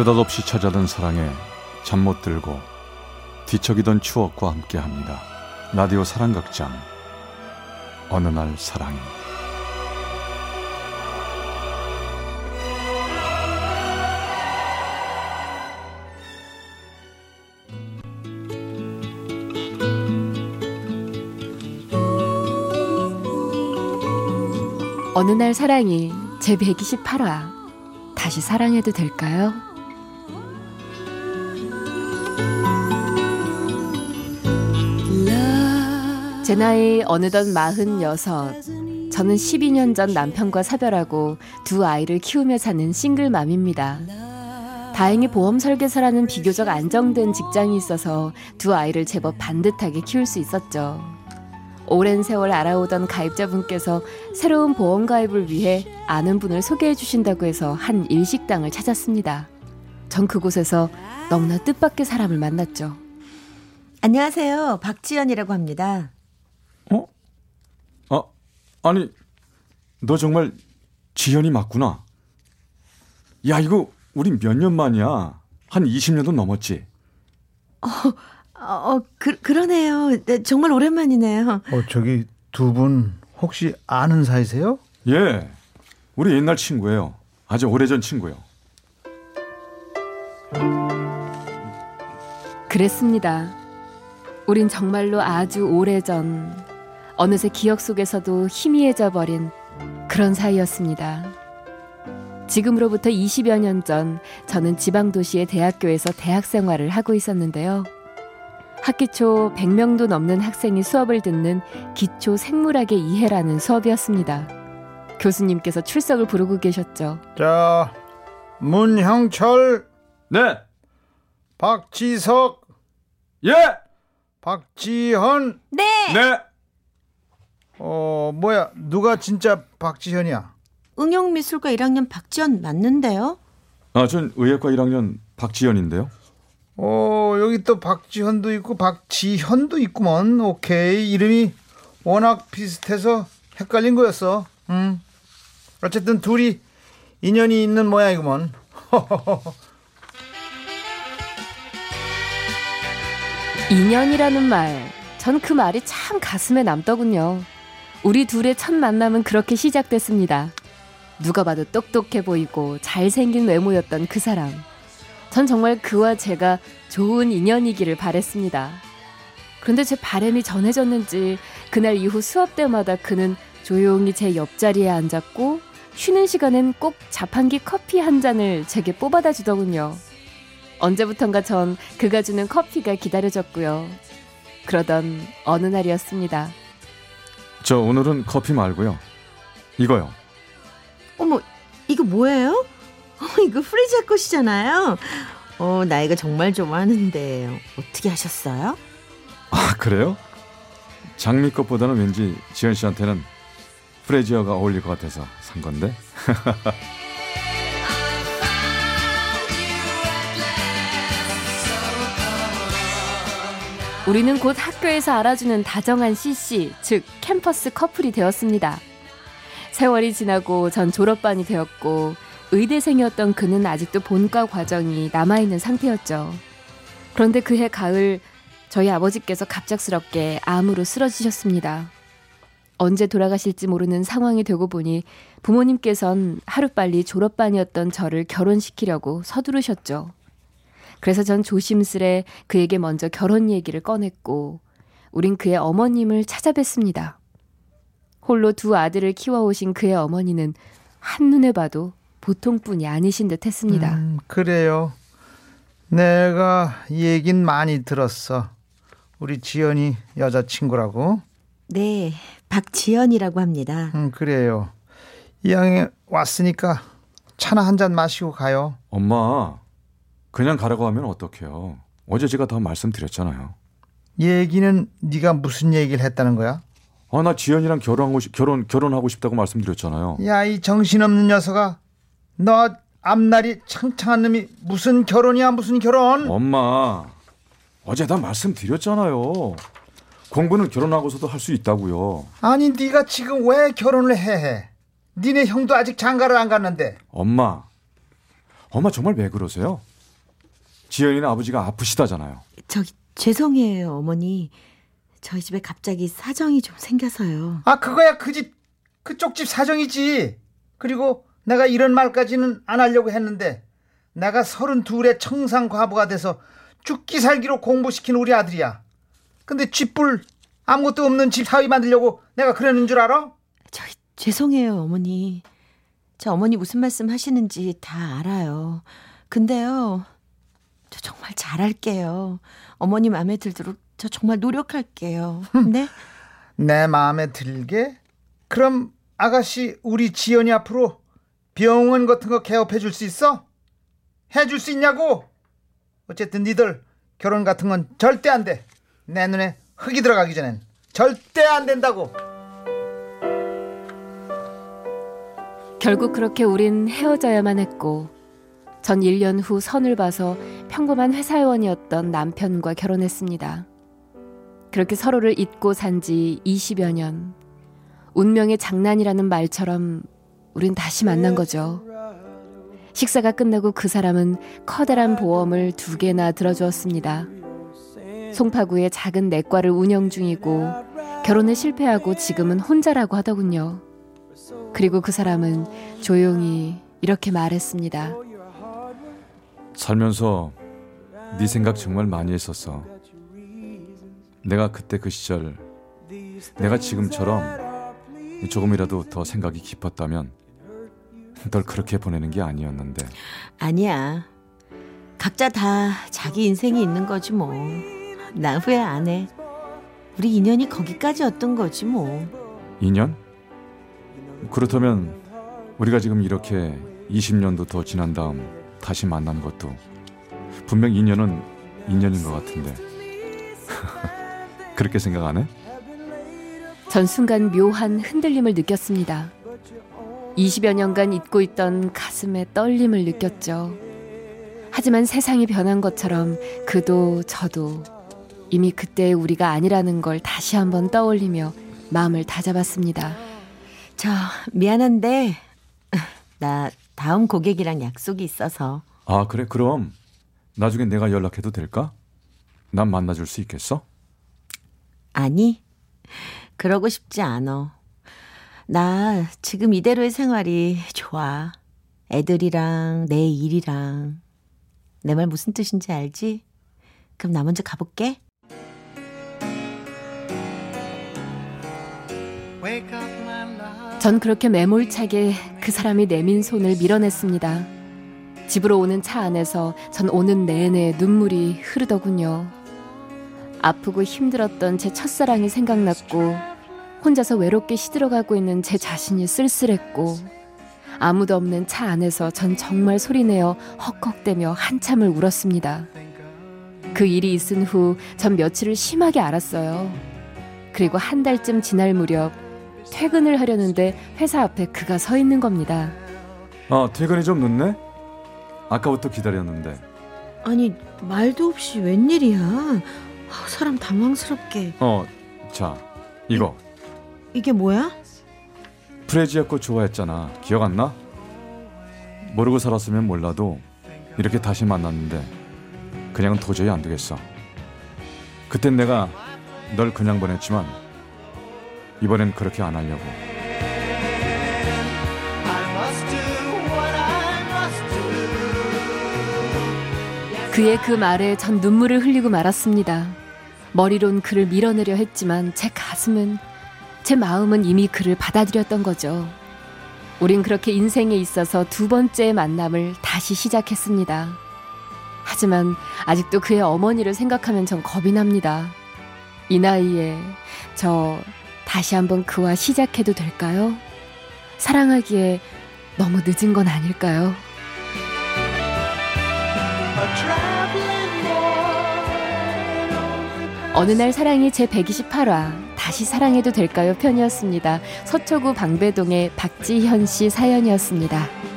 느닷없이 찾아든 사랑에 잠 못 들고 뒤척이던 추억과 함께합니다. 라디오 사랑극장 어느 날 사랑이 어느 날 사랑이 제 128화 다시 사랑해도 될까요? 제 나이 어느덧 46 저는 12년 전 남편과 사별하고 두 아이를 키우며 사는 싱글맘입니다. 다행히 보험 설계사라는 비교적 안정된 직장이 있어서 두 아이를 제법 반듯하게 키울 수 있었죠. 오랜 세월 알아오던 가입자분께서 새로운 보험 가입을 위해 아는 분을 소개해 주신다고 해서 한 일식당을 찾았습니다. 전 그곳에서 너무나 뜻밖의 사람을 만났죠. 안녕하세요. 박지연이라고 합니다. 아니 너 정말 지현이 맞구나. 야, 이거 우리 몇 년 만이야? 한 20년도 넘었지? 어, 어, 그, 그러네요. 네, 정말 오랜만이네요. 어, 저기 두 분 혹시 아는 사이세요? 예. 우리 옛날 친구예요. 아주 오래전 친구요. 그랬습니다. 우린 정말로 아주 오래전 어느새 기억 속에서도 희미해져 버린 그런 사이였습니다. 지금으로부터 20여 년 전 저는 지방 도시의 대학교에서 대학 생활을 하고 있었는데요. 학기 초 100명도 넘는 학생이 수업을 듣는 기초 생물학의 이해라는 수업이었습니다. 교수님께서 출석을 부르고 계셨죠. 자, 문형철, 네. 박지석, 예. 박지현. 네. 네. 어, 뭐야? 누가 진짜 박지현이야? 응용미술과 1학년 박지연 맞는데요? 아, 전 의예과 1학년 박지현인데요. 어, 여기 또 박지현도 있고 박지현도 있구먼. 오케이. 이름이 워낙 비슷해서 헷갈린 거였어. 음. 어쨌든 둘이 인연이 있는 모양이구먼. 인연이라는 말, 전 그 말이 참 가슴에 남더군요. 우리 둘의 첫 만남은 그렇게 시작됐습니다. 누가 봐도 똑똑해 보이고 잘생긴 외모였던 그 사람. 전 정말 그와 제가 좋은 인연이기를 바랬습니다. 그런데 제 바람이 전해졌는지 그날 이후 수업 때마다 그는 조용히 제 옆자리에 앉았고 쉬는 시간엔 꼭 자판기 커피 한 잔을 제게 뽑아다 주더군요. 언제부턴가 전 그가 주는 커피가 기다려졌고요. 그러던 어느 날이었습니다. 저 오늘은 커피 말고요. 이거요. 어머, 이거 뭐예요? 어, 이거 프리자 꽃이잖아요. 어, 나 이거 정말 좋아하는데 어떻게 하셨어요? 아, 그래요? 장미 꽃보다는 왠지 지현 씨한테는 프레지어가 어울릴 것 같아서 산 건데. 우리는 곧 학교에서 알아주는 다정한 CC, 즉 캠퍼스 커플이 되었습니다. 세월이 지나고 전 졸업반이 되었고 의대생이었던 그는 아직도 본과 과정이 남아있는 상태였죠. 그런데 그해 가을 저희 아버지께서 갑작스럽게 암으로 쓰러지셨습니다. 언제 돌아가실지 모르는 상황이 되고 보니 부모님께선 하루빨리 졸업반이었던 저를 결혼시키려고 서두르셨죠. 그래서 전 조심스레 그에게 먼저 결혼 얘기를 꺼냈고 우린 그의 어머님을 찾아뵀습니다. 홀로 두 아들을 키워오신 그의 어머니는 한눈에 봐도 보통뿐이 아니신 듯 했습니다. 음, 그래요. 내가 얘긴 많이 들었어. 우리 지연이 여자친구라고. 네, 박지연이라고 합니다. 음, 그래요. 이왕에 왔으니까 차나 한 잔 마시고 가요. 엄마, 그냥 가라고 하면 어떡해요. 어제 제가 다 말씀드렸잖아요. 얘기는 네가 무슨 얘기를 했다는 거야? 아, 나 지현이랑 결혼하고 싶, 결혼 결혼하고 싶다고 말씀드렸잖아요. 야, 이 정신없는 녀석아. 너 앞날이 창창한 놈이 무슨 결혼이야, 무슨 결혼? 엄마, 어제 다 말씀드렸잖아요. 공부는 결혼하고서도 할 수 있다고요. 아니, 네가 지금 왜 결혼을 해? 니네 형도 아직 장가를 안 갔는데. 엄마, 엄마 정말 왜 그러세요? 지연이는 아버지가 아프시다잖아요. 저기 죄송해요, 어머니. 저희 집에 갑자기 사정이 좀 생겨서요. 아 그거야 그 집 그쪽 집 사정이지. 그리고 내가 이런 말까지는 안 하려고 했는데 내가 서른 둘에 청상 과부가 돼서 죽기 살기로 공부시킨 우리 아들이야. 근데 쥐뿔 아무것도 없는 집 사위 만들려고 내가 그러는 줄 알아? 저희 죄송해요, 어머니. 저 어머니 무슨 말씀 하시는지 다 알아요. 근데요, 저 정말 잘할게요. 어머니 마음에 들도록 저 정말 노력할게요. 네? 내 마음에 들게? 그럼 아가씨 우리 지연이 앞으로 병원 같은 거 개업해 줄 수 있어? 해 줄 수 있냐고? 어쨌든 니들 결혼 같은 건 절대 안 돼. 내 눈에 흙이 들어가기 전엔 절대 안 된다고. 결국 그렇게 우린 헤어져야만 했고 전 1년 후 선을 봐서 평범한 회사원이었던 남편과 결혼했습니다. 그렇게 서로를 잊고 산 지 20여 년. 운명의 장난이라는 말처럼 우린 다시 만난 거죠. 식사가 끝나고 그 사람은 커다란 보험을 두 개나 들어주었습니다. 송파구의 작은 내과를 운영 중이고 결혼에 실패하고 지금은 혼자라고 하더군요. 그리고 그 사람은 조용히 이렇게 말했습니다. 살면서 네 생각 정말 많이 했었어. 내가 그때 그 시절 내가 지금처럼 조금이라도 더 생각이 깊었다면 널 그렇게 보내는 게 아니었는데 아니야. 각자 다 자기 인생이 있는 거지 뭐. 나 후회 안 해. 우리 인연이 거기까지였던 거지 뭐. 인연? 그렇다면 우리가 지금 이렇게 20년도 더 지난 다음 다시 만난 것도 분명 인연은 인연인 것 같은데 그렇게 생각 안 해? 전 순간 묘한 흔들림을 느꼈습니다. 20여 년간 잊고 있던 가슴의 떨림을 느꼈죠. 하지만 세상이 변한 것처럼 그도 저도 이미 그때의 우리가 아니라는 걸 다시 한번 떠올리며 마음을 다잡았습니다. 저 미안한데 나 다음 고객이랑 약속이 있어서 아 그래 그럼 나중에 내가 연락해도 될까? 난 만나줄 수 있겠어? 아니 그러고 싶지 않어. 나 지금 이대로의 생활이 좋아. 애들이랑 내 일이랑 내 말 무슨 뜻인지 알지? 그럼 나 먼저 가볼게. 전 그렇게 매몰차게 그 사람이 내민 손을 밀어냈습니다. 집으로 오는 차 안에서 전 오는 내내 눈물이 흐르더군요. 아프고 힘들었던 제 첫사랑이 생각났고 혼자서 외롭게 시들어가고 있는 제 자신이 쓸쓸했고 아무도 없는 차 안에서 전 정말 소리내어 헉헉대며 한참을 울었습니다. 그 일이 있은 후 전 며칠을 심하게 알았어요. 그리고 한 달쯤 지날 무렵 퇴근을 하려는데 회사 앞에 그가 서 있는 겁니다. 아 퇴근이 좀 늦네? 아까부터 기다렸는데 아니 말도 없이 웬일이야? 아, 사람 당황스럽게. 어 자 이거 이게 뭐야? 프레지아 거 좋아했잖아 기억 안 나? 모르고 살았으면 몰라도 이렇게 다시 만났는데 그냥은 도저히 안 되겠어 그땐 내가 널 그냥 보냈지만 이번엔 그렇게 안 하려고 그의 그 말에 전 눈물을 흘리고 말았습니다. 머리론 그를 밀어내려 했지만 제 가슴은 제 마음은 이미 그를 받아들였던 거죠. 우린 그렇게 인생에 있어서 두 번째 만남을 다시 시작했습니다. 하지만 아직도 그의 어머니를 생각하면 전 겁이 납니다. 이 나이에 저 다시 한번 그와 시작해도 될까요? 사랑하기에 너무 늦은 건 아닐까요? 어느 날 사랑이 제 128화 다시 사랑해도 될까요 편이었습니다. 서초구 방배동의 박지현 씨 사연이었습니다.